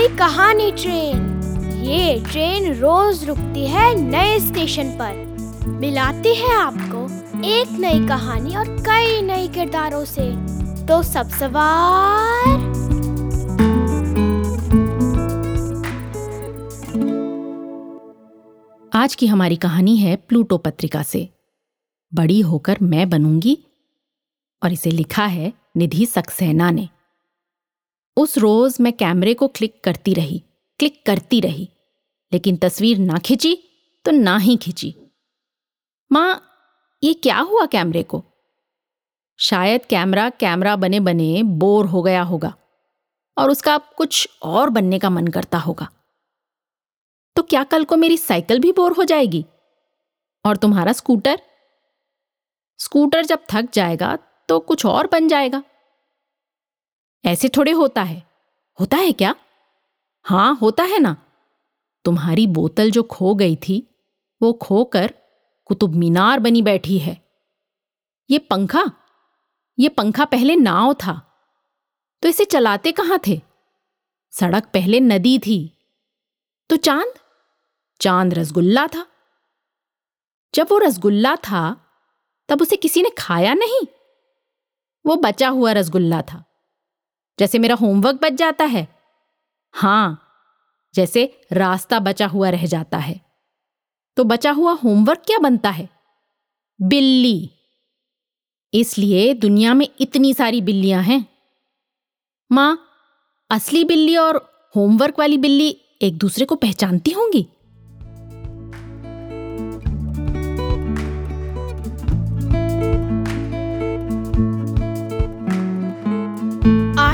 कहानी ट्रेन। ये ट्रेन रोज रुकती है नए स्टेशन पर। मिलाती है आपको एक नई कहानी और कई नए किरदारों से। तो सब सवार। आज की हमारी कहानी है प्लूटो पत्रिका से। बड़ी होकर मैं बनूँगी। और इसे लिखा है निधि सक्सेना ने। उस रोज मैं कैमरे को क्लिक करती रही, क्लिक करती रही, लेकिन तस्वीर ना खिंची तो ना ही खिंची। माँ, ये क्या हुआ कैमरे को? शायद कैमरा कैमरा बने बने बोर हो गया होगा, और उसका अब कुछ और बनने का मन करता होगा। तो क्या कल को मेरी साइकिल भी बोर हो जाएगी? और तुम्हारा स्कूटर? स्कूटर जब थक जाएगा तो कुछ और बन जाएगा। ऐसे थोड़े होता है। होता है क्या? हाँ, होता है ना। तुम्हारी बोतल जो खो गई थी, वो खोकर कुतुब मीनार बनी बैठी है। ये पंखा? ये पंखा पहले नाव था। तो इसे चलाते कहाँ थे? सड़क पहले नदी थी। तो चाँद? चाँद रसगुल्ला था। जब वो रसगुल्ला था, तब उसे किसी ने खाया नहीं? वो बचा हुआ रसगुल्ला था। जैसे मेरा होमवर्क बच जाता है। हाँ, जैसे रास्ता बचा हुआ रह जाता है। तो बचा हुआ होमवर्क क्या बनता है? बिल्ली। इसलिए दुनिया में इतनी सारी बिल्लियाँ हैं। माँ, असली बिल्ली और होमवर्क वाली बिल्ली एक दूसरे को पहचानती होंगी?